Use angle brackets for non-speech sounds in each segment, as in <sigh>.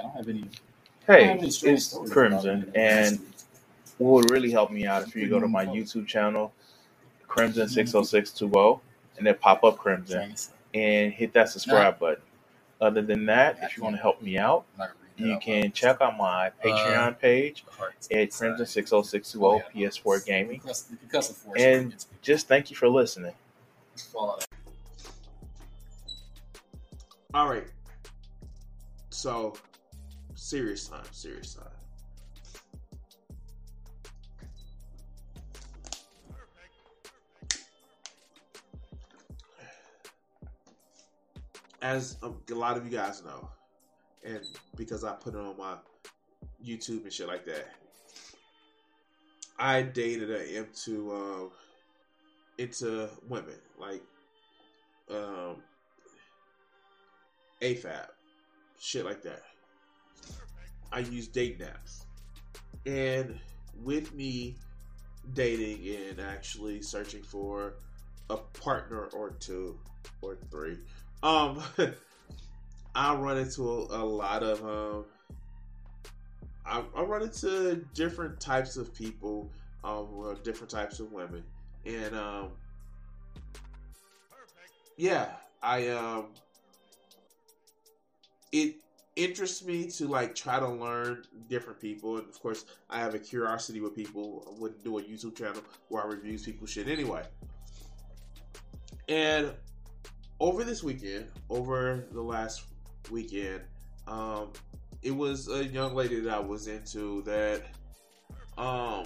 I don't have any. Hey, it's Crimson, and what would really help me out if you go to my YouTube channel, Crimson six oh six two oh, and then pop up Crimson and hit that subscribe button. Other than that, if you want to help me out, you can check out my Patreon page at Crimson six oh six two oh PS4 Gaming. And just thank you for listening. All right. So, serious time, serious time. As a lot of you guys know, and because I put it on my YouTube and shit like that, I dated a into uh, into women like um, AFAB, shit like that. I use dating apps, and with me dating and actually searching for a partner or two or three, um, <laughs> I run into a, a lot of um, I, I, run into different types of people, um, different types of women, and um, yeah, I um, it interests me to like try to learn different people, and of course, I have a curiosity with people. I wouldn't do a YouTube channel where I reviews people shit anyway, and over this weekend, over the last weekend, um, it was a young lady that I was into that um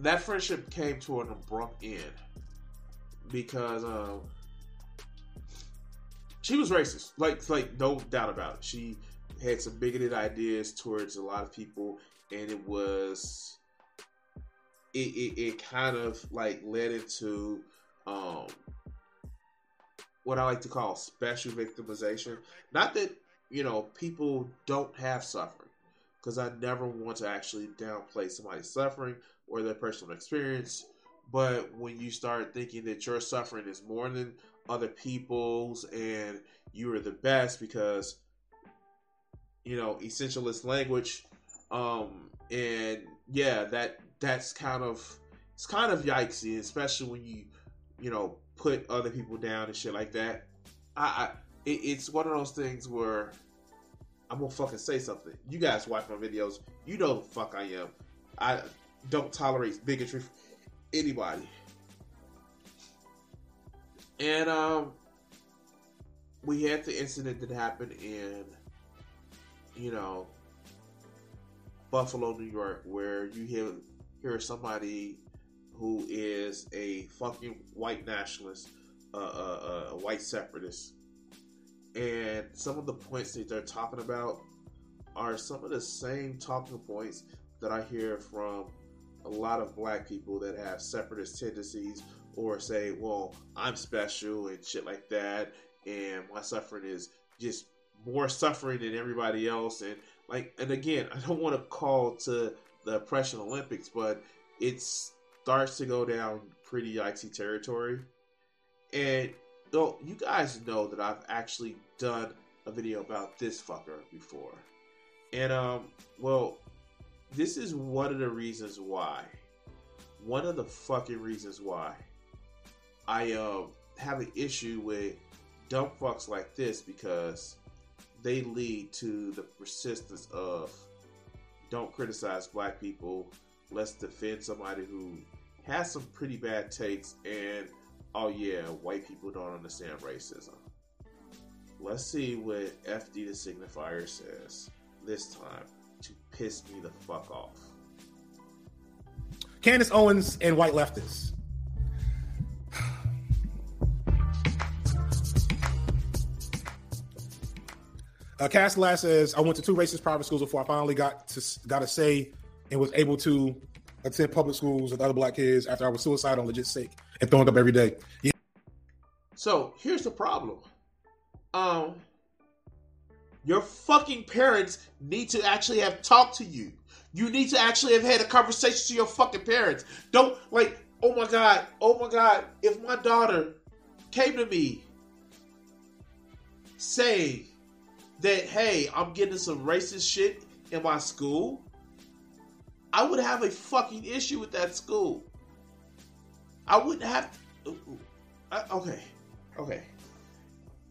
that friendship came to an abrupt end because um she was racist. Like like no doubt about it. She had some bigoted ideas towards a lot of people and it was it, it, it kind of like led into um what I like to call special victimization. Not that, you know, people don't have suffering, because I never want to actually downplay somebody's suffering or their personal experience. But when you start thinking that your suffering is more than other people's and you are the best because, you know, essentialist language, um, and yeah, that that's kind of it's kind of yikesy, especially when you, you know, put other people down and shit like that. I, I it, it's one of those things where I'm gonna fucking say something. You guys watch my videos, you know the fuck I am. I don't tolerate bigotry anybody. And um we had the incident that happened in you know Buffalo, New York, where you hear hear somebody who is a fucking white nationalist, uh, uh, uh, a white separatist. And some of the points that they're talking about are some of the same talking points that I hear from a lot of black people that have separatist tendencies or say, well, I'm special and shit like that. And my suffering is just more suffering than everybody else. And like, and again, I don't want to call to the oppression Olympics, but it starts to go down pretty yikesy territory. And though you guys know that I've actually done a video about this fucker before. And um well this is one of the reasons why. One of the fucking reasons why I um have an issue with dumb fucks like this because they lead to the persistence of don't criticize black people let's defend somebody who has some pretty bad takes and oh yeah, white people don't understand racism. Let's see what FD the signifier says this time to piss me the fuck off. Candace Owens and white leftists. Uh, Cass Lass says, I went to two racist private schools before I finally got to got a say and was able to attend public schools with other black kids after I was suicidal on legit sick and throwing up every day. Yeah. So here's the problem. Um, your fucking parents need to actually have talked to you. You need to actually have had a conversation to your fucking parents. Don't like, oh my god, oh my god, if my daughter came to me saying that hey, I'm getting some racist shit in my school, I would have a fucking issue with that school. I wouldn't have. To, I, okay, okay.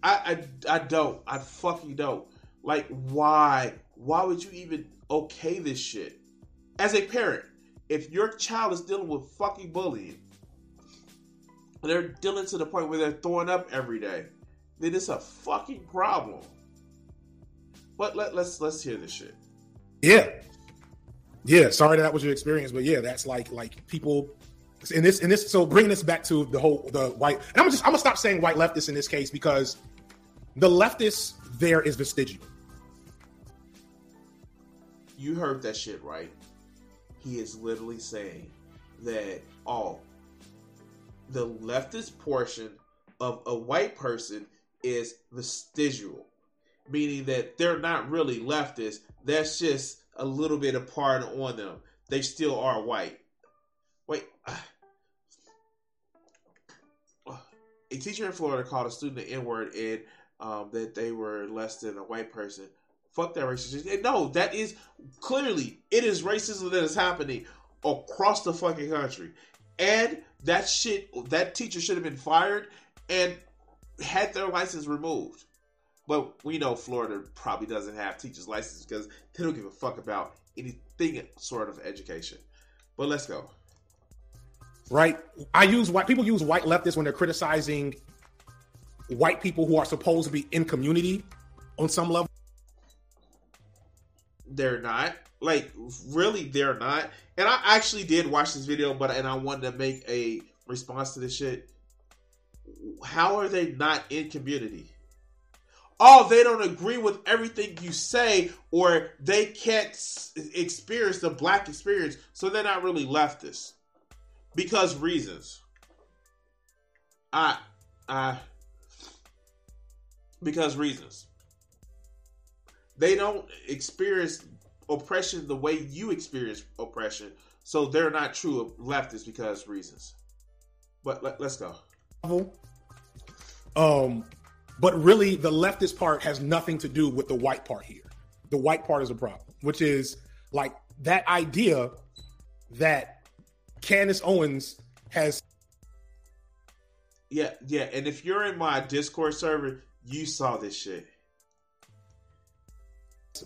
I, I I don't. I fucking don't. Like, why? Why would you even okay this shit? As a parent, if your child is dealing with fucking bullying, they're dealing to the point where they're throwing up every day, then it's a fucking problem. But let, let's let's hear this shit. Yeah, yeah. Sorry that was your experience, but yeah, that's like like people in this in this. So bringing this back to the whole the white. And I'm just I'm gonna stop saying white leftists in this case because the leftists there is vestigial. You heard that shit right. He is literally saying that oh, the leftist portion of a white person is vestigial, meaning that they're not really leftist. That's just a little bit of part on them. They still are white. Wait. <sighs> A teacher in Florida called a student an N word and um, that they were less than a white person. Fuck that racism. No, that is clearly it is racism that is happening across the fucking country. And that shit, that teacher should have been fired and had their license removed. But we know Florida probably doesn't have teachers' license because they don't give a fuck about anything sort of education. But let's go. Right. I use white people use white leftists when they're criticizing white people who are supposed to be in community on some level. They're not. Like really they're not. And I actually did watch this video, but and I wanted to make a response to this shit. How are they not in community? Oh, they don't agree with everything you say, or they can't experience the black experience, so they're not really leftists because reasons. I, I, because reasons. They don't experience oppression the way you experience oppression, so they're not true leftists because reasons. But let, us go. Um, but really, the leftist part has nothing to do with the white part here. The white part is a problem, which is like that idea that Candace Owens has. Yeah, yeah, and if you're in my Discord server, you saw this shit.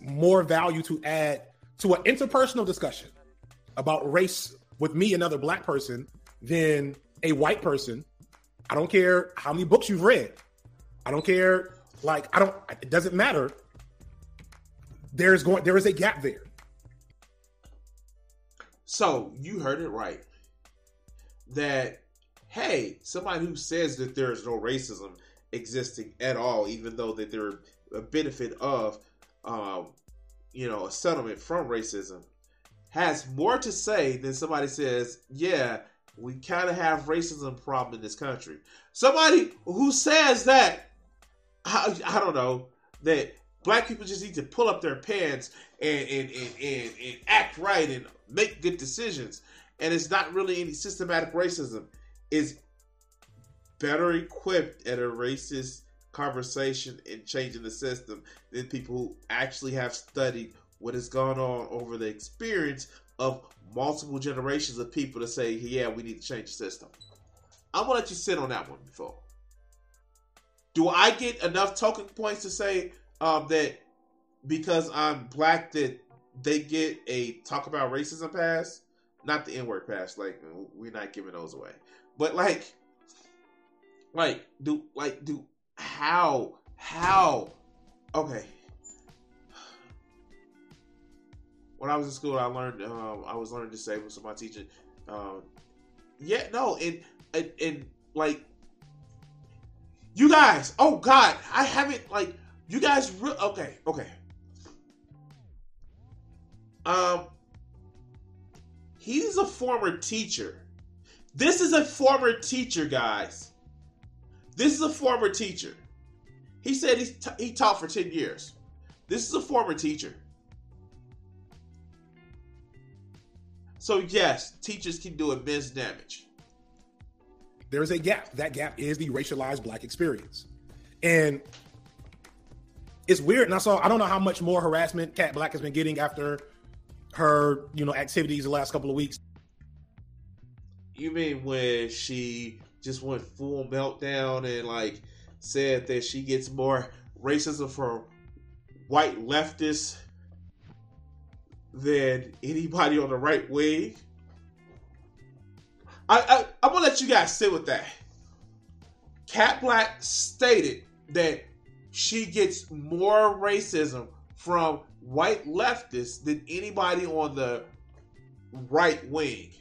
More value to add to an interpersonal discussion about race with me, another black person, than a white person. I don't care how many books you've read. I don't care. Like I don't. It doesn't matter. There's going. There is a gap there. So you heard it right. That hey, somebody who says that there is no racism existing at all, even though that they're a benefit of, um, you know, a settlement from racism, has more to say than somebody says, yeah, we kind of have racism problem in this country. Somebody who says that I, I don't know that black people just need to pull up their pants and and, and, and, and act right and make good decisions. And it's not really any systematic racism. Is better equipped at a racist conversation and changing the system than people who actually have studied what has gone on over the experience of multiple generations of people to say, yeah, we need to change the system. I'm gonna let you sit on that one before. Do I get enough token points to say um, that because I'm black that they get a talk about racism pass? Not the N word pass. Like we're not giving those away. But like, like do like do how how okay. When I was in school, I learned um, I was learning disabled, so my teacher, um, yeah, no, and, and and like you guys, oh God, I haven't like you guys. Re- okay, okay. Um, he's a former teacher. This is a former teacher, guys. This is a former teacher. He said he's t- he taught for ten years. This is a former teacher. So yes, teachers can do immense damage there is a gap. That gap is the racialized black experience. And it's weird. And I saw I don't know how much more harassment Kat Blaque has been getting after her, you know, activities the last couple of weeks. You mean when she just went full meltdown and like said that she gets more racism from white leftists than anybody on the right wing? I, I I'm gonna let you guys sit with that. Kat Blaque stated that she gets more racism from white leftists than anybody on the right wing.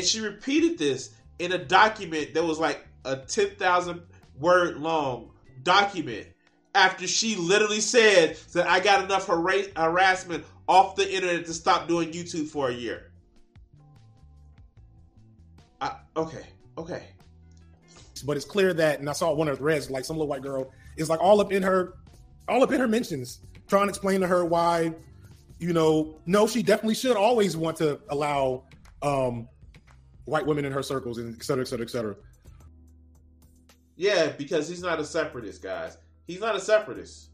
And she repeated this in a document that was like a 10,000 word long document after she literally said that I got enough har- harassment off the internet to stop doing YouTube for a year. I, okay, okay. But it's clear that, and I saw one of the threads, like some little white girl is like all up in her, all up in her mentions, trying to explain to her why, you know, no, she definitely should always want to allow um, white women in her circles and et cetera, et cetera, et cetera. Yeah, because he's not a separatist, guys. He's not a separatist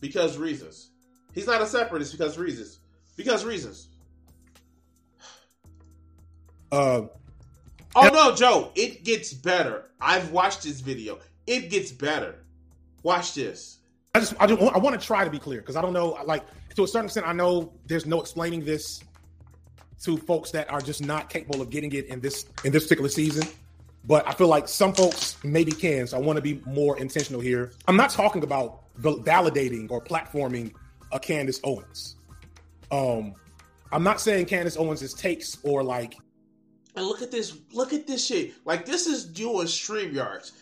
because reasons. He's not a separatist because reasons. Because reasons. Uh, oh no, Joe! It gets better. I've watched this video. It gets better. Watch this. I just, I, just, I want to try to be clear because I don't know. Like to a certain extent, I know there's no explaining this to folks that are just not capable of getting it in this in this particular season. But I feel like some folks maybe can. So I want to be more intentional here. I'm not talking about validating or platforming a Candace Owens. Um, I'm not saying Candace Owens' is takes or like. And look at this! Look at this shit! Like this is doing StreamYards.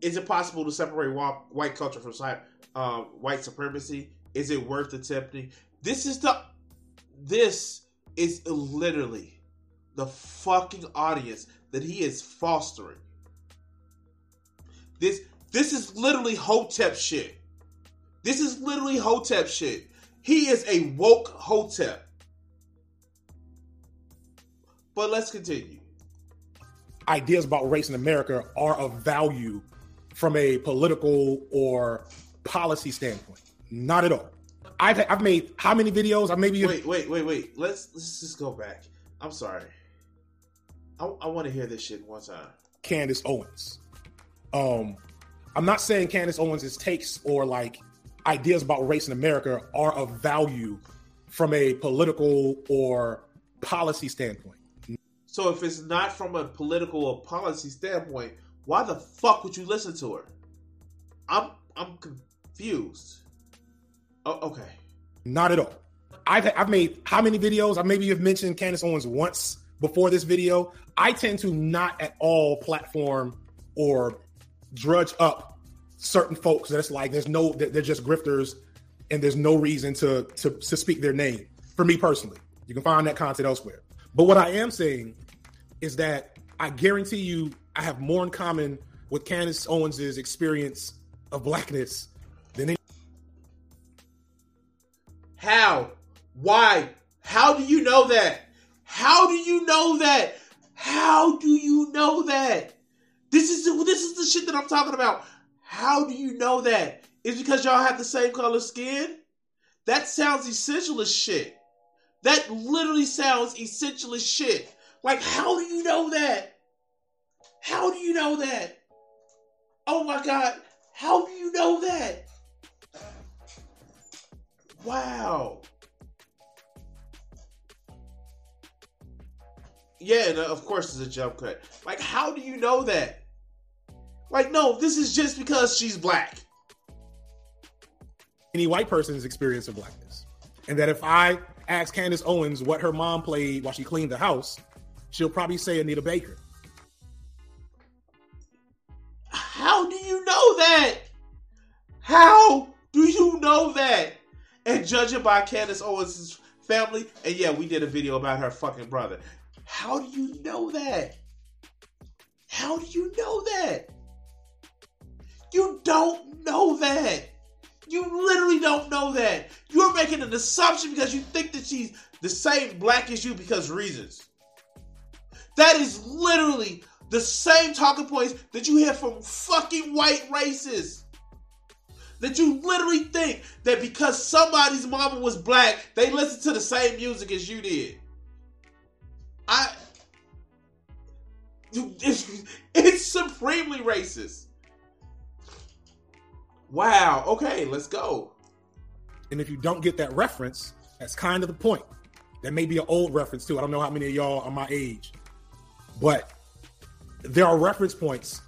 Is it possible to separate white culture from um, white supremacy? Is it worth attempting? This is the. This is literally the fucking audience that he is fostering. This this is literally Hotep shit. This is literally Hotep shit. He is a woke Hotep. But let's continue. Ideas about race in America are of value from a political or policy standpoint. Not at all. I've I've made how many videos? I maybe wait, wait, wait, wait. Let's let's just go back. I'm sorry. I, I want to hear this shit one time. Candace Owens. Um, I'm not saying Candace Owens' takes or like ideas about race in America are of value from a political or policy standpoint. So if it's not from a political or policy standpoint, why the fuck would you listen to her? I'm I'm confused. Oh, okay. Not at all. I've I've made how many videos? I maybe you've mentioned Candace Owens once before this video. I tend to not at all platform or drudge up certain folks that's like there's no they're just grifters and there's no reason to, to to speak their name for me personally you can find that content elsewhere but what i am saying is that i guarantee you i have more in common with candace owens's experience of blackness why how do you know that how do you know that how do you know that? This is this is the shit that I'm talking about. How do you know that? Is because y'all have the same color skin? That sounds essential as shit. That literally sounds essential as shit. Like, how do you know that? How do you know that? Oh my god, how do you know that? Wow. Yeah, and uh, of course it's a jump cut. Like, how do you know that? Like, no, this is just because she's black. Any white person's experience of blackness. And that if I ask Candace Owens what her mom played while she cleaned the house, she'll probably say Anita Baker. How do you know that? How do you know that? And judging by Candace Owens' family, and yeah, we did a video about her fucking brother. How do you know that? How do you know that? You don't know that. You literally don't know that. You're making an assumption because you think that she's the same black as you because reasons. That is literally the same talking points that you hear from fucking white racists. That you literally think that because somebody's mama was black, they listen to the same music as you did. I. It's, it's supremely racist. Wow. Okay, let's go. And if you don't get that reference, that's kind of the point. That may be an old reference too. I don't know how many of y'all are my age, but there are reference points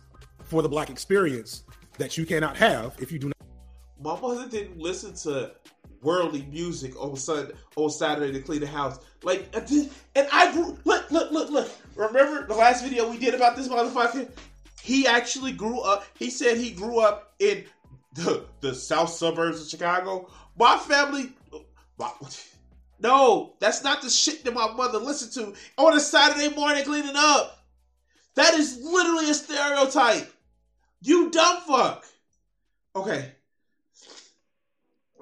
for the black experience that you cannot have if you do not. My mother didn't listen to worldly music on Sunday, on Saturday to clean the house. Like, and I grew. Look, look, look, look. Remember the last video we did about this motherfucker? He actually grew up. He said he grew up in the the south suburbs of Chicago. My family. My, no, that's not the shit that my mother listened to on a Saturday morning cleaning up. That is literally a stereotype. You dumb fuck. Okay.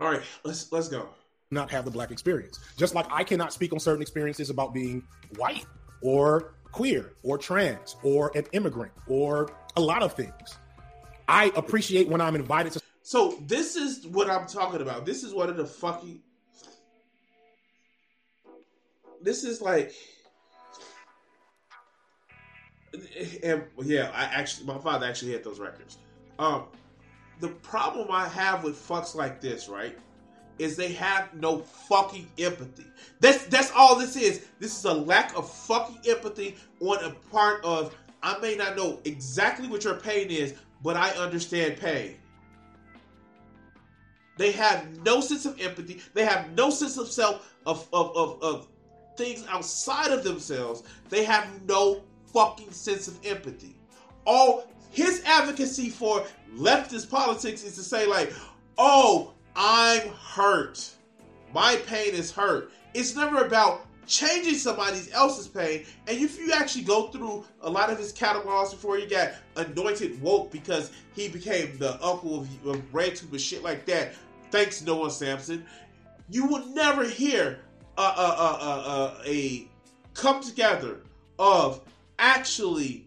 All right, let's let's go. Not have the black experience. Just like I cannot speak on certain experiences about being white or queer or trans or an immigrant or a lot of things. I appreciate when I'm invited to. So this is what I'm talking about. This is one of the fucking. This is like. And yeah, I actually, my father actually had those records. Um, the problem I have with fucks like this, right, is they have no fucking empathy. That's that's all this is. This is a lack of fucking empathy on a part of I may not know exactly what your pain is, but I understand pain. They have no sense of empathy. They have no sense of self of of, of, of things outside of themselves. They have no fucking sense of empathy. All his advocacy for leftist politics is to say like, "Oh, I'm hurt. My pain is hurt." It's never about changing somebody else's pain. And if you actually go through a lot of his catalogs before he got anointed woke because he became the uncle of, of BreadTube and shit like that, thanks Noah Samsen, you will never hear a, a, a, a come together of actually,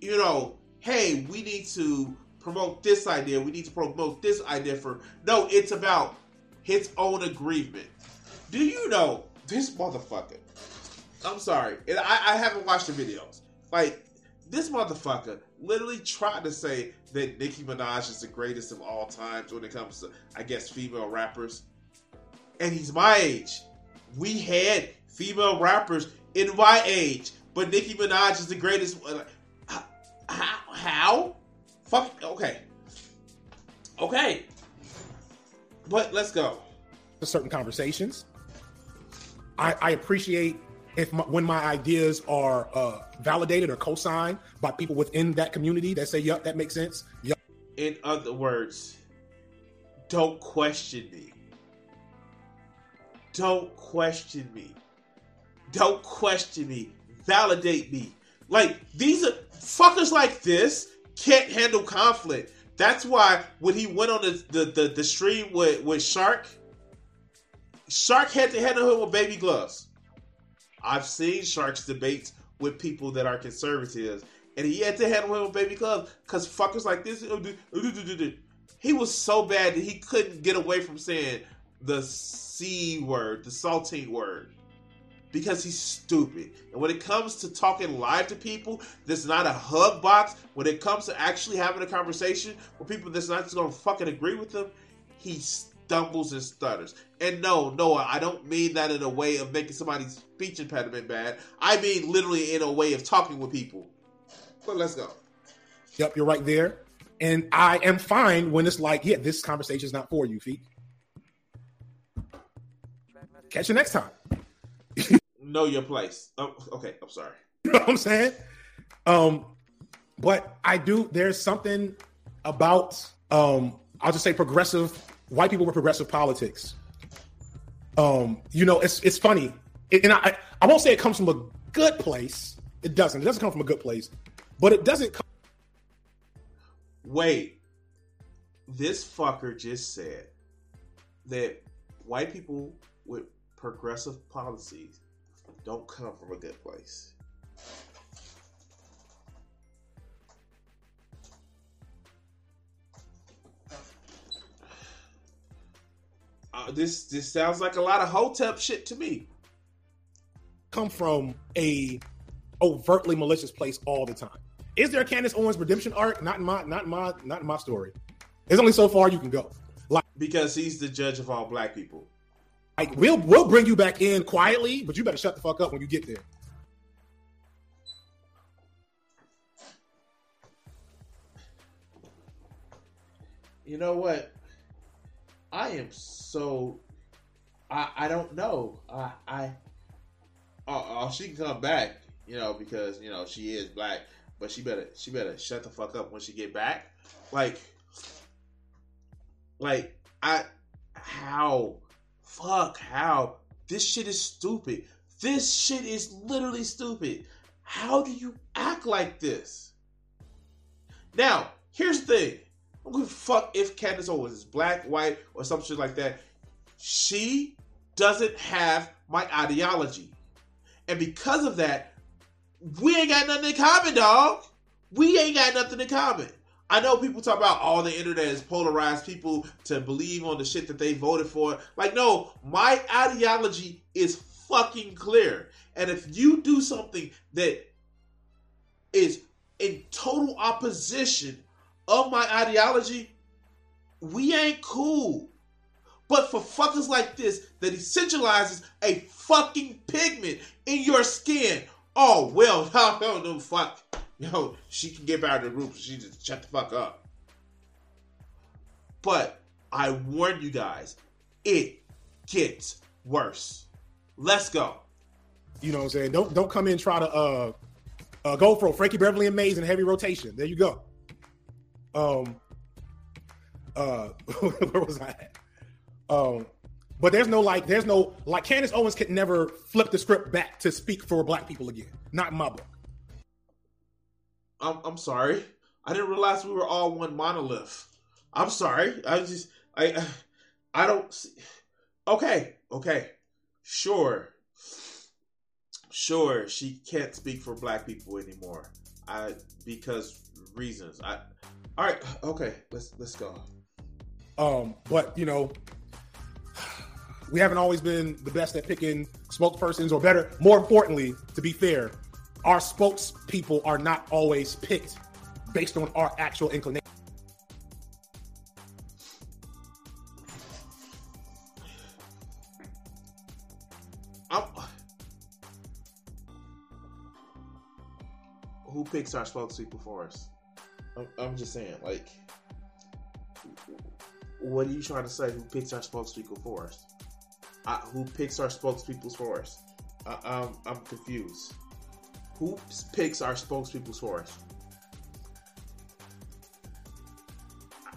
you know, hey, we need to promote this idea, we need to promote this idea for. No, it's about his own agreement. Do you know this motherfucker. I'm sorry, and I, I haven't watched the videos. Like this motherfucker literally tried to say that Nicki Minaj is the greatest of all times when it comes to, I guess, female rappers. And he's my age. We had female rappers in my age, but Nicki Minaj is the greatest. How? How? Fuck. Okay. Okay. But let's go. Certain conversations I, I appreciate if my, when my ideas are uh, validated or co-signed by people within that community that say, "Yup, that makes sense." Yep. In other words, don't question me. Don't question me. Don't question me. Validate me. Like these are fuckers like this can't handle conflict. That's why when he went on the the, the, the stream with, with Shark Shark had to handle him with baby gloves. I've seen Shark's debates with people that are conservatives, and he had to handle him with baby gloves because fuckers like this. Uh, uh, he was so bad that he couldn't get away from saying the C word, the saltine word, because he's stupid. And when it comes to talking live to people, that's not a hug box. When it comes to actually having a conversation with people that's not just gonna fucking agree with them, he stumbles and stutters. And no, Noah, I don't mean that in a way of making somebody's speech impediment bad. I mean literally in a way of talking with people. But let's go. Yep, you're right there. And I am fine when it's like, yeah, this conversation is not for you, feet. Catch you next time. Know your place. Oh, okay, I'm sorry. <laughs> You know what I'm saying? Um, but I do. There's something about um, I'll just say progressive white people with progressive politics. Um, you know, it's it's funny, it, and I I won't say it comes from a good place. It doesn't. It doesn't come from a good place, but it doesn't come. Wait, this fucker just said that white people with progressive policies don't come from a good place. Uh, this this sounds like a lot of hotep shit to me. Come from a overtly malicious place all the time. Is there a Candace Owens redemption arc? Not in my not in my not in my story. There's only so far you can go. Like because he's the judge of all black people. Like we'll we'll bring you back in quietly, but you better shut the fuck up when you get there. You know what? I am so I I don't know. I I oh, oh she can come back, you know, because you know she is black, but she better she better shut the fuck up when she get back. Like like I how fuck how this shit is stupid. This shit is literally stupid. How do you act like this? Now, here's the thing. I don't give a fuck if Candace Owens is black, white, or some shit like that. She doesn't have my ideology. And because of that, we ain't got nothing in common, dog. We ain't got nothing in common. I know people talk about all oh, the internet is polarized people to believe on the shit that they voted for. Like, no, my ideology is fucking clear. And if you do something that is in total opposition of my ideology, we ain't cool. But for fuckers like this that essentializes a fucking pigment in your skin, oh well, <laughs> I don't know fuck. <laughs> Yo, she can get out of the room. She just shut the fuck up. But I warn you guys, it gets worse. Let's go. You know what I'm saying? Don't don't come in try to uh uh go for Frankie Beverly and Maze in heavy rotation. There you go. Um, uh, <laughs> where was I at? Um, but there's no like, there's no like Candace Owens could never flip the script back to speak for black people again. Not in my book. I'm I'm sorry. I didn't realize we were all one monolith. I'm sorry. I just I <sighs> I don't. See. Okay, okay, sure, sure. She can't speak for black people anymore. I because reasons. I all right, <sighs> okay, let's let's go. Um, but you know, <sighs> we haven't always been the best at picking spokespersons, or better, more importantly, to be fair, our spokespeople are not always picked based on our actual inclination. who picks our spokespeople for us? I'm, I'm just saying, like, what are you trying to say? Who picks our spokespeople for us? I, who picks our spokespeople for us? I, I'm, I'm confused. Who picks our spokespeople for us?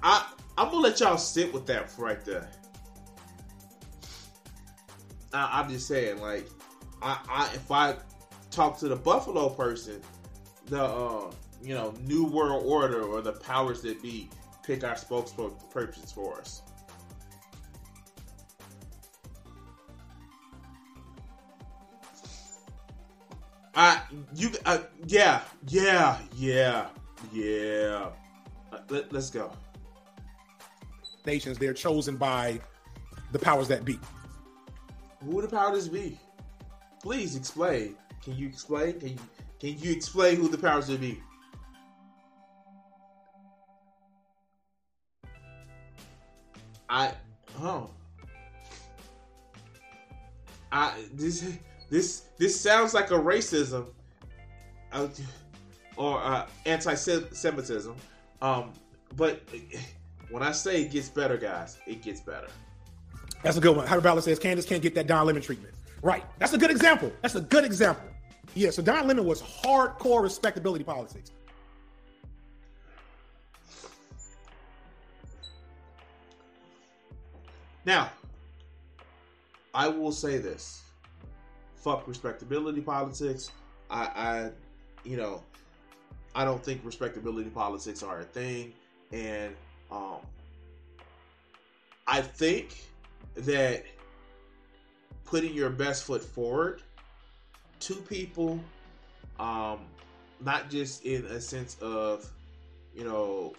I I'm gonna let y'all sit with that right there. I, am just saying, like, I, I if I talk to the Buffalo person, the uh, you know, New World Order or the powers that be pick our spokespersons for us. You uh, yeah yeah yeah yeah. Uh, let, let's go. Nations they're chosen by the powers that be. Who the powers be? Please explain. Can you explain? Can you can you explain who the powers that be? I oh I this this this sounds like a racism uh, or uh, anti-Semitism. Um, but when I say it gets better, guys, it gets better. That's a good one. Harry Ballard says Candace can't get that Don Lemon treatment. Right. That's a good example. That's a good example. Yeah. So Don Lemon was hardcore respectability politics. Now, I will say this: fuck respectability politics. I, I, you know, I don't think respectability politics are a thing, and um, I think that putting your best foot forward to people, um, not just in a sense of, you know,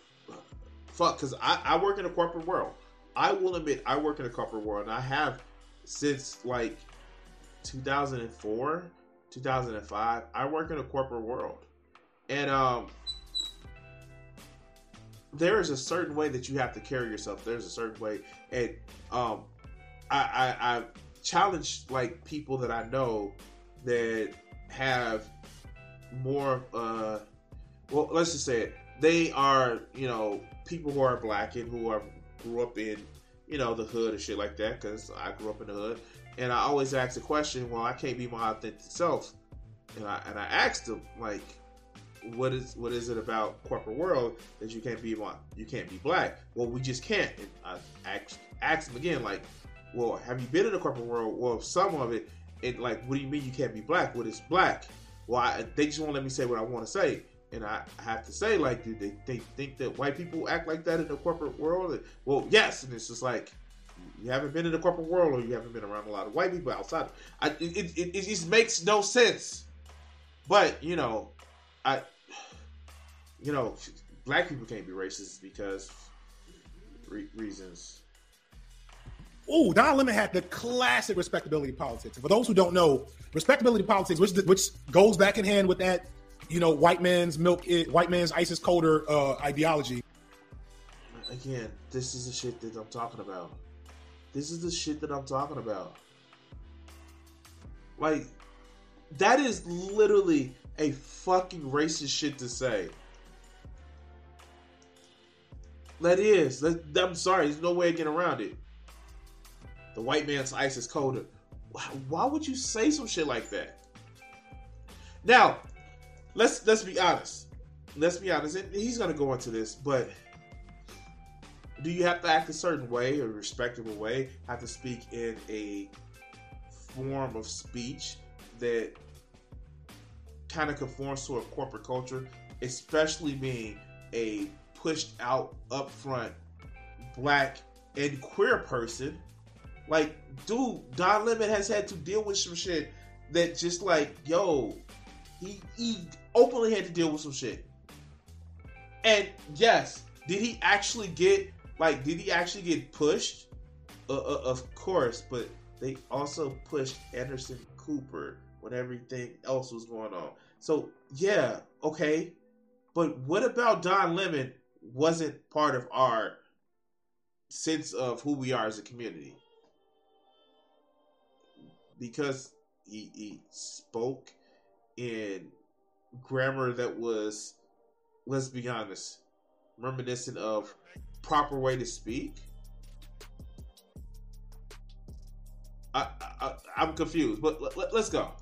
fuck, because I, I work in a corporate world. I will admit I work in a corporate world, and I have since like 2004, 2005. I work in a corporate world, and um, there is a certain way that you have to carry yourself. There's a certain way, and um, I, I, I challenge like people that I know that have more. Uh, well, let's just say it. They are, you know, people who are black and who are grew up in, you know, the hood and shit like that. Because I grew up in the hood, and I always ask the question, "Well, I can't be my authentic self," and I and I asked them like, "What is what is it about corporate world that you can't be my you can't be black?" Well, we just can't. And I asked asked them again, like, "Well, have you been in the corporate world? Well, some of it." And like, what do you mean you can't be black? What is black? Well, I, they just won't let me say what I want to say. And I have to say, like, do they, they think that white people act like that in the corporate world? Well, yes. And it's just like, you haven't been in the corporate world or you haven't been around a lot of white people outside. I, it, it, it just makes no sense. But, you know, I, you know, black people can't be racist because re- reasons. Oh, Don Lemon had the classic respectability politics. For those who don't know, respectability politics, which which goes back in hand with that, you know, white man's milk, white man's ISIS colder uh, ideology. Again, this is the shit that I'm talking about. This is the shit that I'm talking about. Like, that is literally a fucking racist shit to say. That is. That, I'm sorry. There's no way of getting around it. The white man's ISIS colder. Why would you say some shit like that? Now, let's let's be honest. Let's be honest. And he's gonna go into this, but do you have to act a certain way, a respectable way? Have to speak in a form of speech that kind of conforms to a corporate culture, especially being a pushed out, upfront, black and queer person. Like, dude, Don Lemon has had to deal with some shit that just like, yo, he he openly had to deal with some shit. And yes, did he actually get like, did he actually get pushed? Uh, uh, of course, but they also pushed Anderson Cooper when everything else was going on. So yeah, okay, but what about Don Lemon? Wasn't part of our sense of who we are as a community because he, he spoke in grammar that was, let's be honest, reminiscent of proper way to speak. I, I, am confused, but let, us go.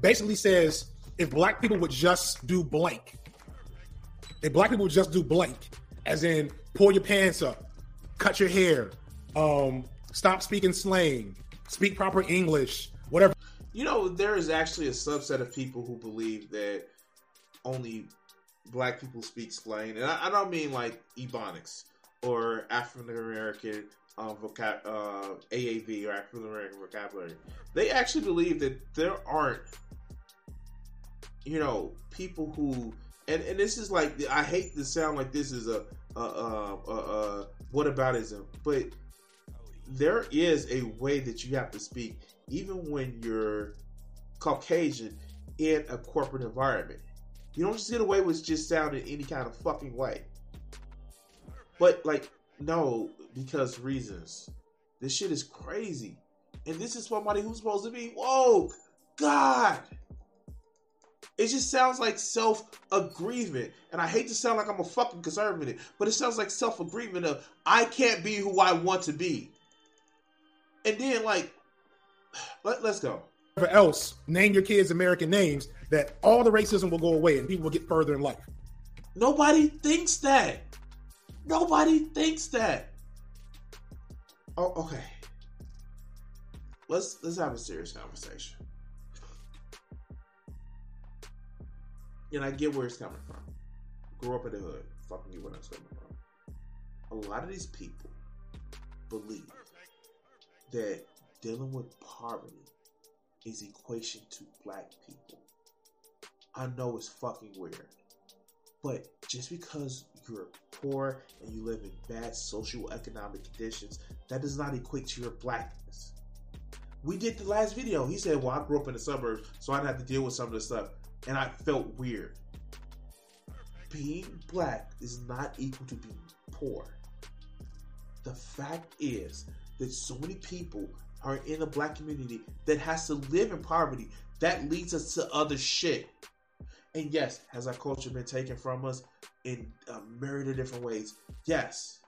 Basically says if black people would just do blank, if black people would just do blank, as in pull your pants up, cut your hair, um, stop speaking slang, speak proper English, whatever. You know, there is actually a subset of people who believe that only black people speak slang, and I, I don't mean like ebonics or African American um, vocab uh, AAV or African American vocabulary. They actually believe that there aren't, you know, people who and and this is like I hate to sound like this is a a, a, a, a but there is a way that you have to speak, even when you're Caucasian in a corporate environment. You don't just get away with just sounding any kind of fucking way. But like, no, because reasons. This shit is crazy. And this is somebody who's supposed to be woke. God. It just sounds like self aggrievement. And I hate to sound like I'm a fucking conservative, but it sounds like self aggrievement of I can't be who I want to be. And then, like, <sighs> let, let's go else, name your kids American names, that all the racism will go away and people will get further in life. Nobody thinks that. Nobody thinks that. Oh, okay. Let's let's have a serious conversation. And I get where it's coming from. Grew up in the hood. Fucking get where it's coming from. A lot of these people believe that dealing with poverty is equation to black people. I know it's fucking weird. But just because you're poor and you live in bad social economic conditions, that does not equate to your blackness. We did the last video. He said, Well, I grew up in the suburbs, so I'd have to deal with some of this stuff. And I felt weird. Being black is not equal to being poor. The fact is that so many people are in the black community that has to live in poverty. That leads us to other shit. And yes, has our culture been taken from us in a myriad of different ways? Yes.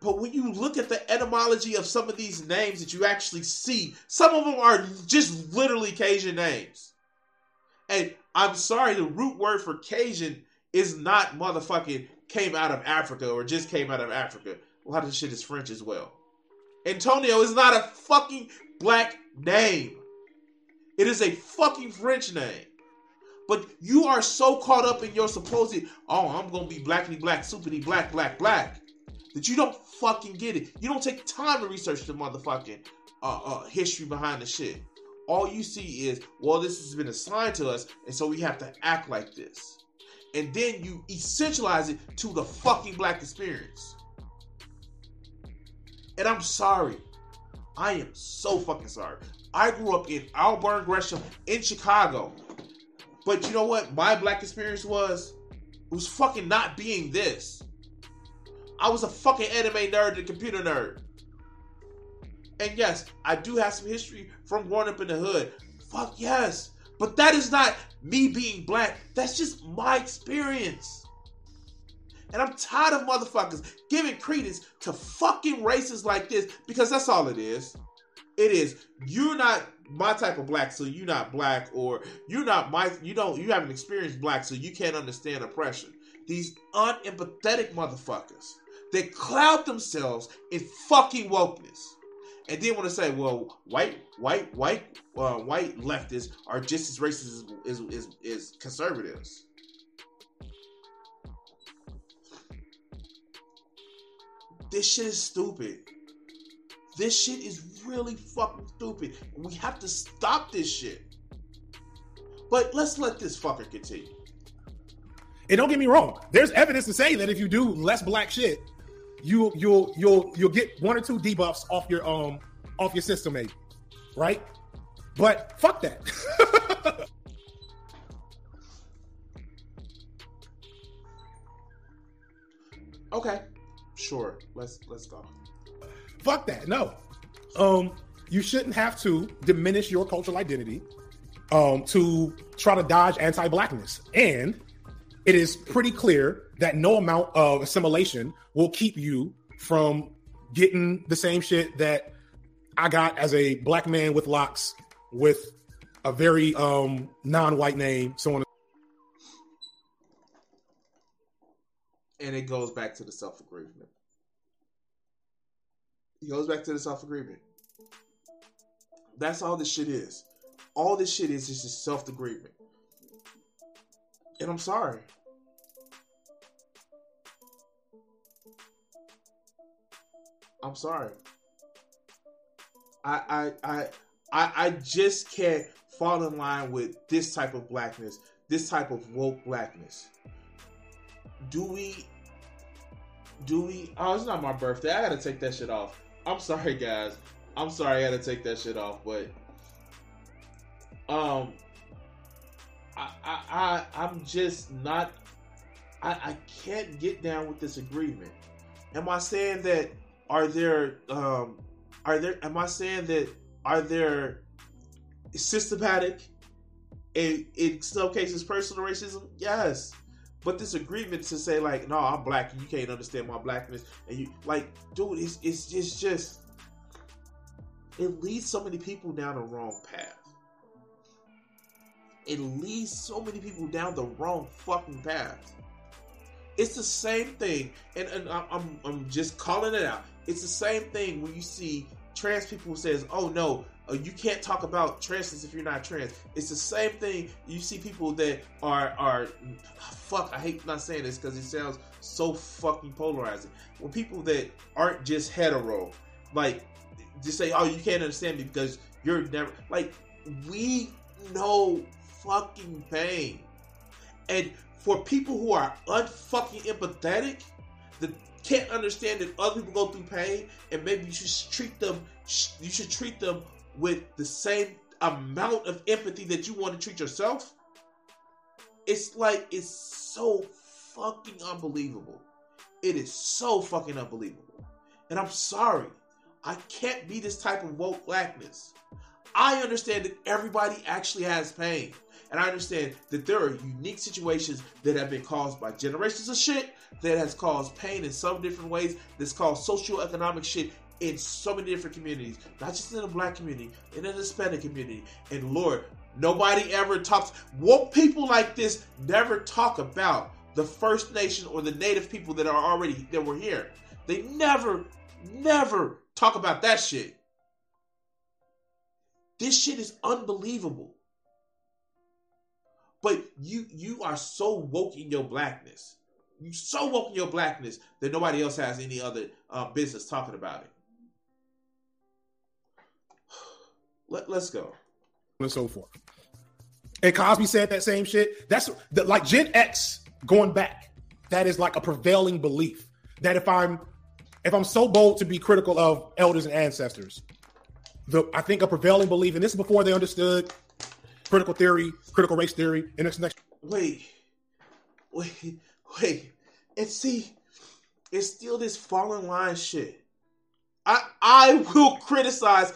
But when you look at the etymology of some of these names that you actually see, some of them are just literally Cajun names. And I'm sorry, the root word for Cajun is not motherfucking came out of Africa or just came out of Africa. A lot of shit is French as well. Antonio is not a fucking black name. It is a fucking French name. But you are so caught up in your supposed, oh, I'm gonna be blackly black, superly black, black, black, that you don't fucking get it. You don't take time to research the motherfucking uh, uh, history behind the shit. All you see is, well, this has been assigned to us, and so we have to act like this. And then you essentialize it to the fucking black experience. And I'm sorry. I am so fucking sorry. I grew up in Auburn Gresham in Chicago. But you know what my black experience was? It was fucking not being this. I was a fucking anime nerd and computer nerd. And yes, I do have some history from growing up in the hood. Fuck yes. But that is not me being black. That's just my experience. And I'm tired of motherfuckers giving credence to fucking races like this because that's all it is. It is you're not my type of black, so you're not black, or you're not my you don't you haven't experienced black, so you can't understand oppression. These unempathetic motherfuckers that cloud themselves in fucking wokeness. And then want to say, well, white, white, white, uh, white leftists are just as racist as, as, as conservatives. This shit is stupid. This shit is really fucking stupid. We have to stop this shit. But let's let this fucker continue. And don't get me wrong, there's evidence to say that if you do less black shit, you you'll you'll you'll get one or two debuffs off your um off your system, maybe. Right? But fuck that. <laughs> okay. Sure. Let's let's go. Fuck that. No. Um, you shouldn't have to diminish your cultural identity um to try to dodge anti-blackness. And it is pretty clear that no amount of assimilation will keep you from getting the same shit that I got as a black man with locks with a very um non-white name, so on. And it goes back to the self-agreement. It goes back to the self-agreement. That's all this shit is. All this shit is just self-agreement. And I'm sorry. I'm sorry. I I I I, I just can't fall in line with this type of blackness, this type of woke blackness. Do we do we oh it's not my birthday. I gotta take that shit off. I'm sorry guys. I'm sorry I had to take that shit off, but um I I, I I'm just not I, I can't get down with this agreement. Am I saying that are there um are there am I saying that are there systematic in, in some cases personal racism? Yes. But this agreement to say like, no, I'm black and you can't understand my blackness and you like, dude, it's it's, it's just it leads so many people down the wrong path. It leads so many people down the wrong fucking path. It's the same thing, and, and I'm, I'm just calling it out. It's the same thing when you see trans people says, "Oh no, uh, you can't talk about trans if you're not trans." It's the same thing. You see people that are are fuck. I hate not saying this because it sounds so fucking polarizing. When people that aren't just hetero, like, just say, "Oh, you can't understand me because you're never like." We know fucking pain, and for people who are unfucking empathetic, that can't understand that other people go through pain, and maybe you should treat them. You should treat them with the same amount of empathy that you want to treat yourself. It's like it's so fucking unbelievable. It is so fucking unbelievable. And I'm sorry. I can't be this type of woke blackness. I understand that everybody actually has pain. And I understand that there are unique situations that have been caused by generations of shit that has caused pain in some different ways, that's caused socioeconomic shit in so many different communities, not just in the black community, in the Hispanic community. And Lord, nobody ever talks, woke people like this never talk about the First Nation or the Native people that are already, that were here. They never, never talk about that shit. This shit is unbelievable. But you you are so woke in your blackness. You so woke in your blackness that nobody else has any other uh, business talking about it. Let, let's go. And so forth. And Cosby said that same shit. That's the, like Gen X going back. That is like a prevailing belief that if I'm if I'm so bold to be critical of elders and ancestors, the I think a prevailing belief, and this is before they understood critical theory, critical race theory, and this next. Wait, wait, wait, and see, it's still this falling line shit. I I will criticize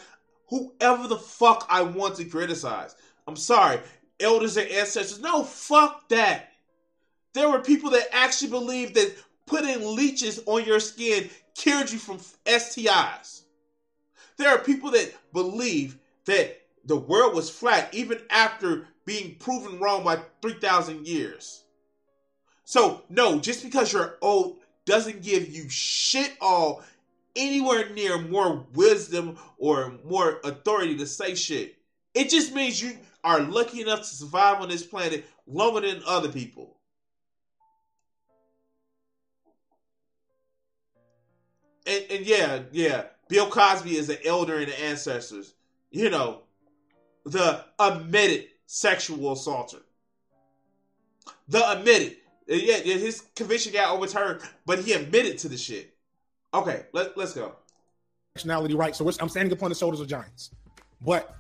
whoever the fuck I want to criticize. I'm sorry, elders and ancestors. No, fuck that. There were people that actually believed that putting leeches on your skin cured you from STIs. There are people that believe that the world was flat even after being proven wrong by 3,000 years. So, no, just because you're old doesn't give you shit all anywhere near more wisdom or more authority to say shit. It just means you are lucky enough to survive on this planet longer than other people. And, and yeah, yeah, Bill Cosby is an elder in the ancestors. You know, the admitted sexual assaulter. The admitted. Yeah, his conviction got overturned, but he admitted to the shit. Okay, let, let's go. Nationality right. So I'm standing upon the shoulders of giants. But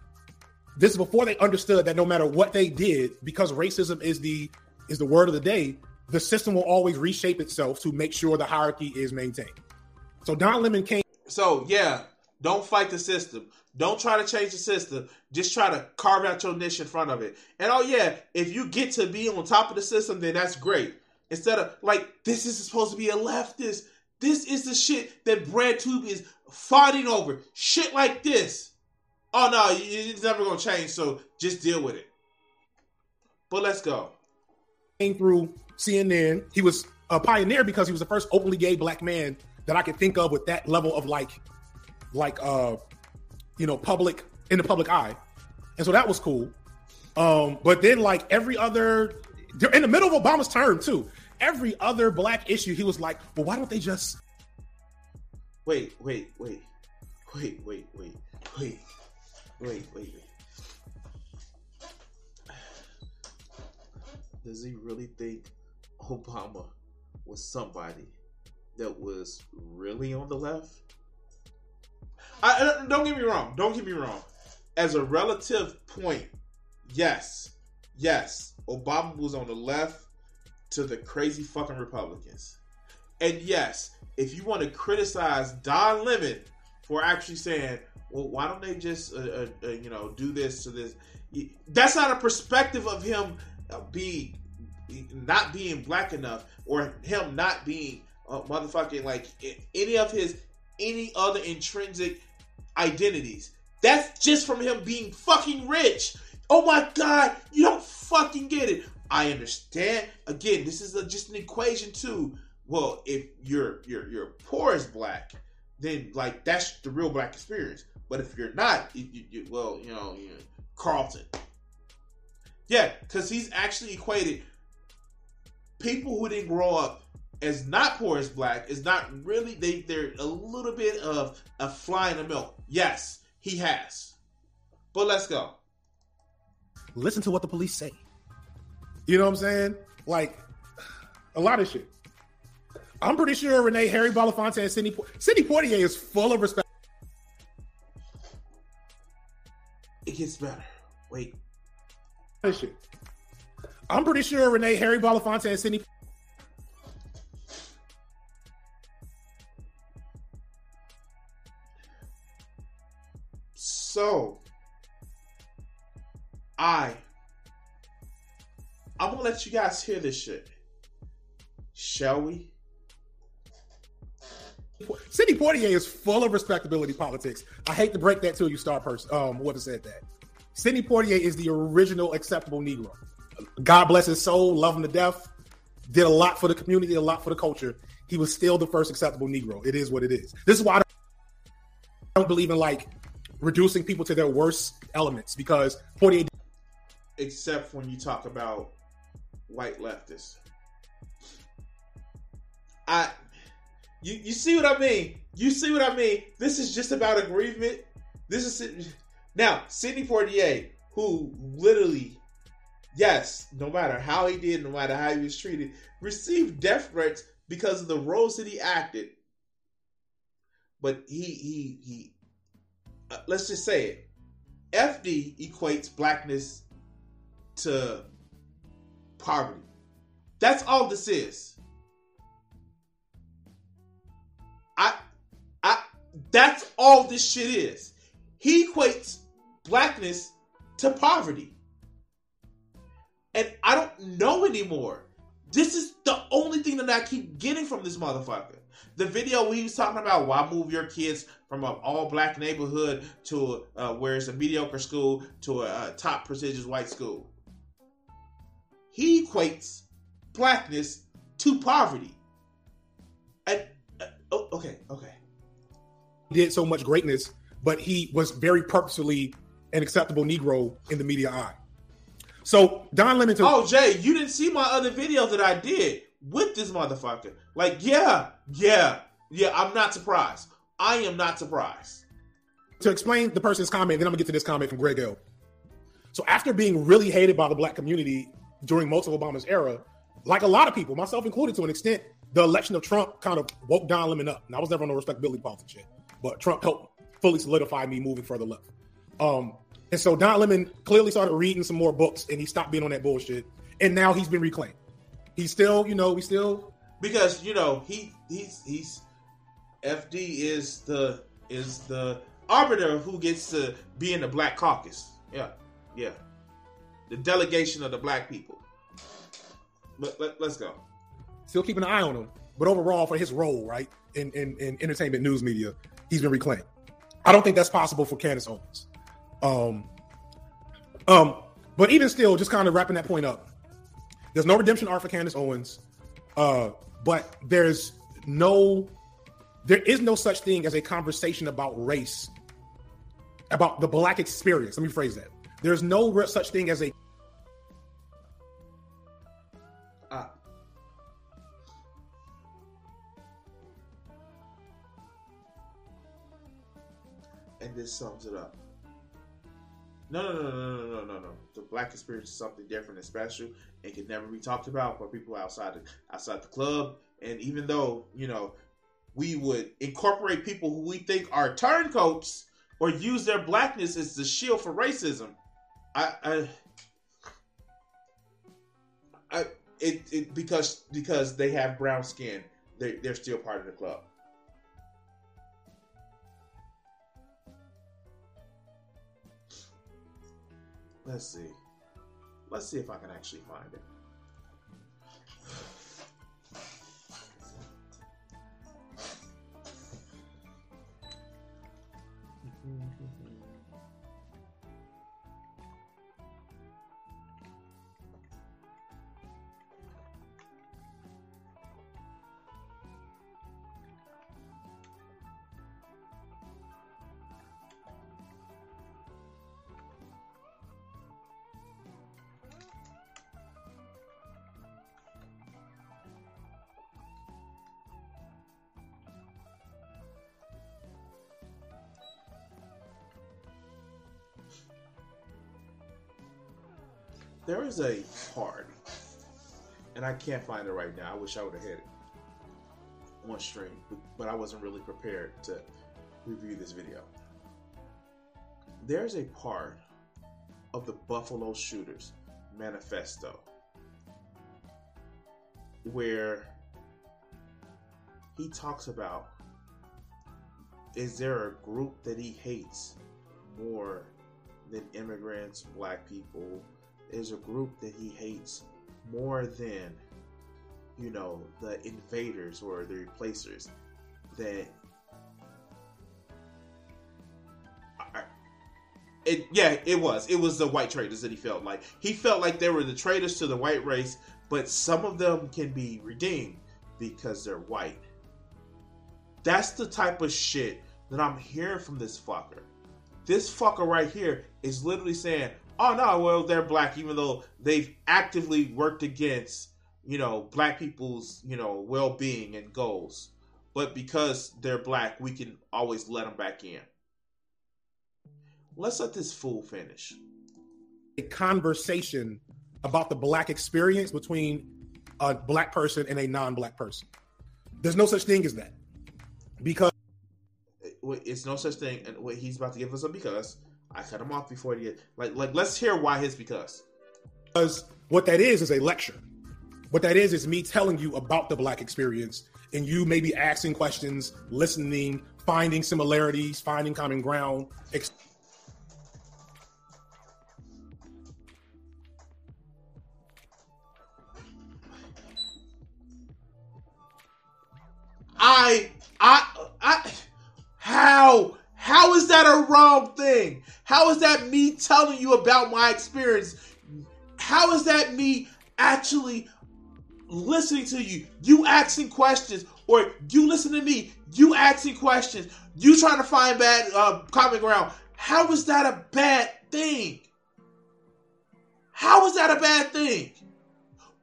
this is before they understood that no matter what they did, because racism is the is the word of the day, the system will always reshape itself to make sure the hierarchy is maintained. So Don Lemon came. So yeah, don't fight the system. Don't try to change the system. Just try to carve out your niche in front of it. And oh yeah, if you get to be on top of the system, then that's great. Instead of like this is supposed to be a leftist. This is the shit that BreadTube is fighting over. Shit like this. Oh no, it's never gonna change. So just deal with it. But let's go. Came through CNN. He was a pioneer because he was the first openly gay black man that I could think of with that level of like, like uh you know, public in the public eye. And so that was cool. Um, but then like every other they're in the middle of Obama's term too, every other black issue, he was like, well, why don't they just wait, wait, wait, wait, wait, wait, wait, wait, wait, wait. Does he really think Obama was somebody that was really on the left? I, don't get me wrong. Don't get me wrong. As a relative point, yes, yes, Obama was on the left to the crazy fucking Republicans. And yes, if you want to criticize Don Lemon for actually saying, well, why don't they just, uh, uh, uh, you know, do this to this? That's not a perspective of him uh, being not being black enough or him not being uh, motherfucking like any of his any other intrinsic identities. That's just from him being fucking rich. Oh my god, you don't fucking get it. I understand. Again, this is a, just an equation too. Well, if you're you're you're poor as black, then like that's the real black experience. But if you're not, you, you, you, well, you know, you know, Carlton. Yeah, because he's actually equated people who didn't grow up as not poor as black is not really they they're a little bit of a fly in the milk. Yes, he has. But let's go. Listen to what the police say. You know what I'm saying? Like A lot of shit. I'm pretty sure Renee, Harry Belafonte, and Sidney Sidney Poitier is full of respect. It gets better. Wait. Shit. I'm pretty sure Renee, Harry Belafonte, and Sidney. So, I, I'm gonna let you guys hear this shit. Shall we? Sidney Poitier is full of respectability politics. I hate to break that to you, star person. Um, whoever said that. Sidney Poitier is the original acceptable Negro. God bless his soul, love him to death. Did a lot for the community, a lot for the culture. He was still the first acceptable Negro. It is what it is. This is why I don't believe in like reducing people to their worst elements because Poitier. Except when you talk about white leftists. I you you see what I mean? You see what I mean? This is just about aggrievement. This is now Sidney Poitier, who literally, yes, no matter how he did, no matter how he was treated, received death threats because of the roles that he acted. But he he he. Uh, let's just say it. FD equates blackness to poverty. That's all this is. I, I, that's all this shit is. He equates blackness to poverty. And I don't know anymore. This is the only thing that I keep getting from this motherfucker. The video he was talking about why move your kids from an all black neighborhood to uh, where it's a mediocre school to a, a top prestigious white school. He equates blackness to poverty. And uh, oh, okay, okay. Did so much greatness, but he was very purposefully an acceptable Negro in the media eye. So Don Lemon. oh, Jay, you didn't see my other video that I did with this motherfucker. Like, yeah, yeah, yeah. I'm not surprised. I am not surprised. To explain the person's comment, then I'm gonna get to this comment from Greg L. So after being really hated by the black community during most of Obama's era, like a lot of people, myself included to an extent, the election of Trump kind of woke Don Lemon up. And I was never on the respectability politics shit, but Trump helped fully solidify me moving further left. Um, and so Don Lemon clearly started reading some more books and he stopped being on that bullshit. And now he's been reclaimed. He's still, you know, we still because you know he he's he's FD is the is the arbiter who gets to be in the Black Caucus. Yeah, yeah, the delegation of the black people. But let, us go. Still keeping an eye on him, but overall for his role, right in, in in entertainment news media, he's been reclaimed. I don't think that's possible for Candace Owens. Um, um, but even still, just kind of wrapping that point up, there's no redemption arc for Candace Owens, uh, but there's no, there is no such thing as a conversation about race, about the black experience. Let me phrase that. There's no such thing as a and this sums it up. No, no, no, no, no, no, no, no. The black experience is something different and special, and can never be talked about for people outside the outside the club. And even though you know we would incorporate people who we think are turncoats or use their blackness as the shield for racism, I, I, I it, it because because they have brown skin, they they're still part of the club. Let's see. Let's see if I can actually find it. <laughs> there is a part, and I can't find it right now. I wish I would have had it on stream, but I wasn't really prepared to review this video. There's a part of the Buffalo Shooters manifesto where he talks about is there a group that he hates more than immigrants, black people? Is a group that he hates more than you know the invaders or the replacers that it yeah it was. It was the white traitors that he felt like. He felt like they were the traitors to the white race but some of them can be redeemed because they're white. That's the type of shit that i'm hearing from this fucker. This fucker right here is literally saying oh no well they're black even though they've actively worked against you know black people's you know well-being and goals. But because they're black we can always let them back in. Let's let this fool finish. A conversation about the black experience between a black person and a non-black person. There's no such thing as that. Because it's no such thing and what he's about to give us a because i cut him off before he like like let's hear why his because because what that is is a lecture what that is is me telling you about the black experience and you maybe asking questions, listening, finding similarities, finding common ground. I, I, I, how, how is that a wrong thing? How is that me telling you about my experience? How is that me actually listening to you, you asking questions, or you listen to me, you asking questions, you trying to find bad uh, common ground. How is that a bad thing? How is that a bad thing?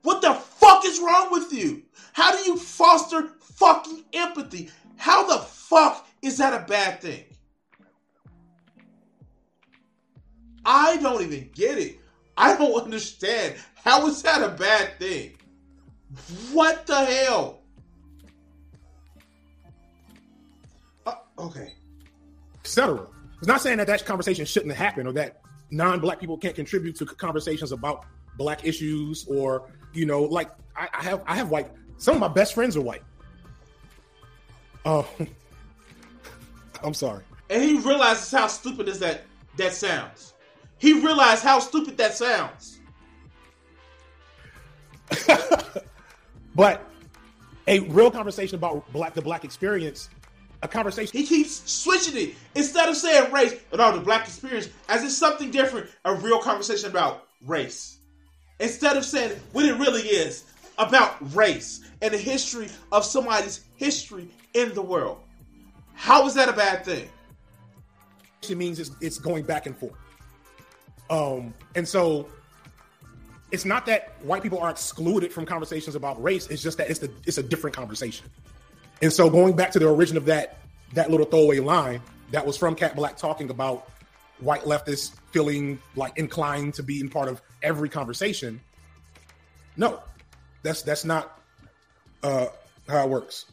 What the fuck is wrong with you? How do you foster fucking empathy? How the fuck is that a bad thing? I don't even get it. I don't understand. How is that a bad thing? What the hell? Uh, okay. Etc. It's not saying that that conversation shouldn't happen or that non-black people can't contribute to conversations about black issues or you know, like I, I have I have white. Some of my best friends are white. Oh, <laughs> I'm sorry. And he realizes how stupid is that that sounds. He realized how stupid that sounds. <laughs> But a real conversation about black the black experience, a conversation. He keeps switching it instead of saying race, no, the black experience as it's something different. A real conversation about race instead of saying what it really is about race and the history of somebody's history in the world. How is that a bad thing? It means it's, it's going back and forth. Um, and so it's not that white people are excluded from conversations about race. It's just that it's the it's a different conversation. And so going back to the origin of that that little throwaway line that was from Kat Blaque talking about white leftists feeling like inclined to be in part of every conversation. No, that's that's not uh, how it works.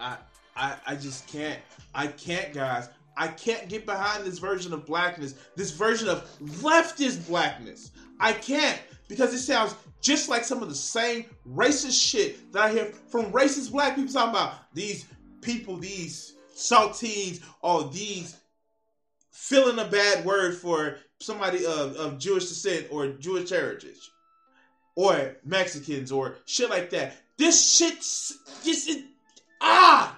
I, I I just can't I can't guys I can't get behind this version of blackness, this version of leftist blackness. I can't because it sounds just like some of the same racist shit that I hear from racist black people talking about these people, these saltines, or these feeling a bad word for somebody of, of Jewish descent or Jewish heritage or Mexicans or shit like that. This shit just it, ah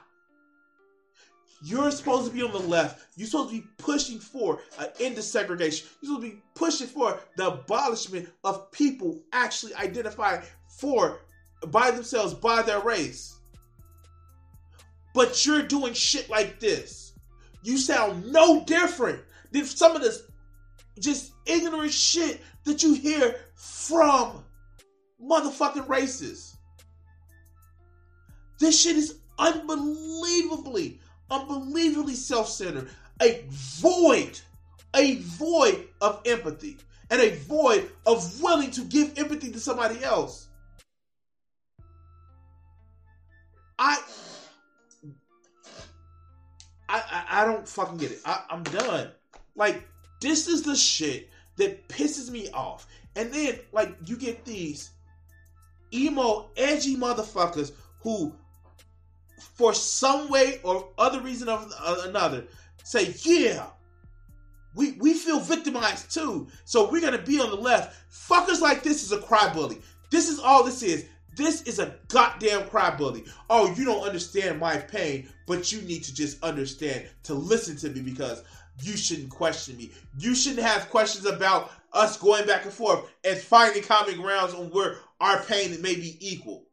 you're supposed to be on the left. You're supposed to be pushing for an end to segregation. You're supposed to be pushing for the abolishment of people actually identifying for by themselves, by their race. But you're doing shit like this. You sound no different than some of this just ignorant shit that you hear from motherfucking racists. This shit is unbelievably unbelievably self centered, a void a void of empathy and a void of willing to give empathy to somebody else. I, I, I, I don't fucking get it. I, I'm done. Like this is the shit that pisses me off. And then like you get these emo, edgy motherfuckers who, for some way or other reason or another, say, "Yeah, we we feel victimized too, so we're gonna be on the left." Fuckers like this is a cry bully. This is all this is. This is a goddamn cry bully. Oh, you don't understand my pain, but you need to just understand to listen to me because you shouldn't question me. You shouldn't have questions about us going back and forth and finding common grounds on where our pain may be equal.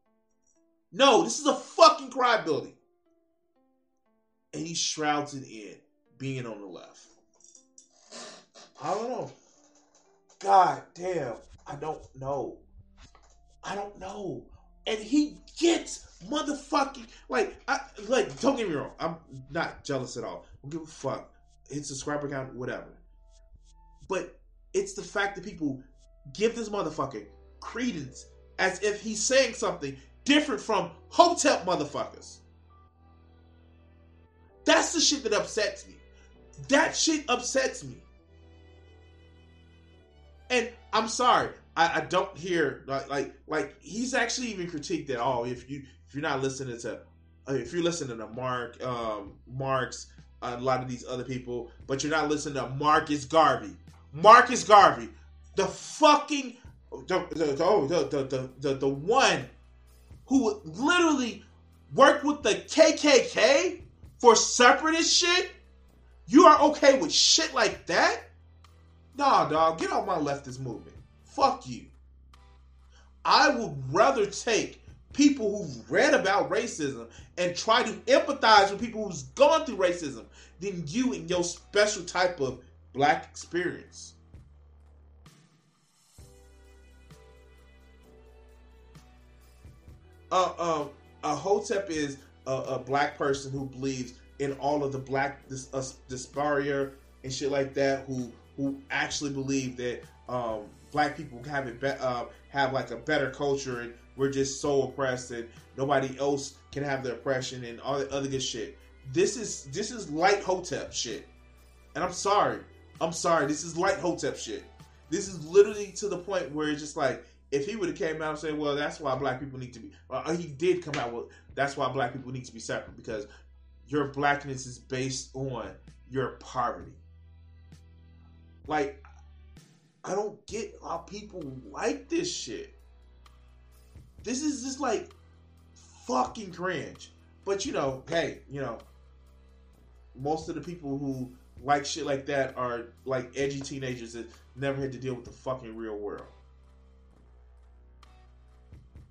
No, this is a fucking crybaby. And he shrouds it in being on the left. I don't know. God damn. I don't know. I don't know. And he gets motherfucking like I like don't get me wrong. I'm not jealous at all. I don't give a fuck. His subscriber count, whatever. But it's the fact that people give this motherfucker credence as if he's saying something different from Hotep motherfuckers. That's the shit that upsets me. That shit upsets me. And I'm sorry, I, I don't hear like, like like he's actually even critiqued at all. if you if you're not listening to uh, if you're listening to Mark um Marks a lot of these other people, but you're not listening to Marcus Garvey. Marcus Garvey, the fucking the the oh, the, the, the, the, the one who literally worked with the KKK for separatist shit. You are okay with shit like that? Nah, dog, get out my leftist movement. Fuck you. I would rather take people who've read about racism and try to empathize with people who's gone through racism than you and your special type of black experience. Uh, um, a Hotep is a, a, black person who believes in all of the black dis, uh, dysphoria and shit like that. Who who actually believe that um, black people have it be- uh, have like a better culture and we're just so oppressed and nobody else can have the oppression and all the other good shit. This is this is light Hotep shit, and I'm sorry, I'm sorry. This is light Hotep shit. This is literally to the point where it's just like if he would have came out and said, "Well, that's why black people need to be," uh, he did come out with, "That's why black people need to be separate because your blackness is based on your poverty." Like, I don't get how people like this shit. This is just like fucking cringe. But you know, hey, you know, most of the people who like shit like that are like edgy teenagers that never had to deal with the fucking real world.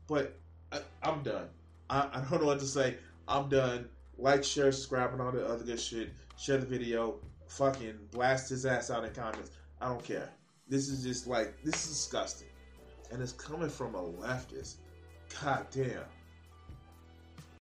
But I, am done. I, I don't know what to say. I'm done. Like, share, subscribe, and all the other good shit. Share the video. Fucking blast his ass out in comments. I don't care. This is just like this is disgusting, and it's coming from a leftist. God damn.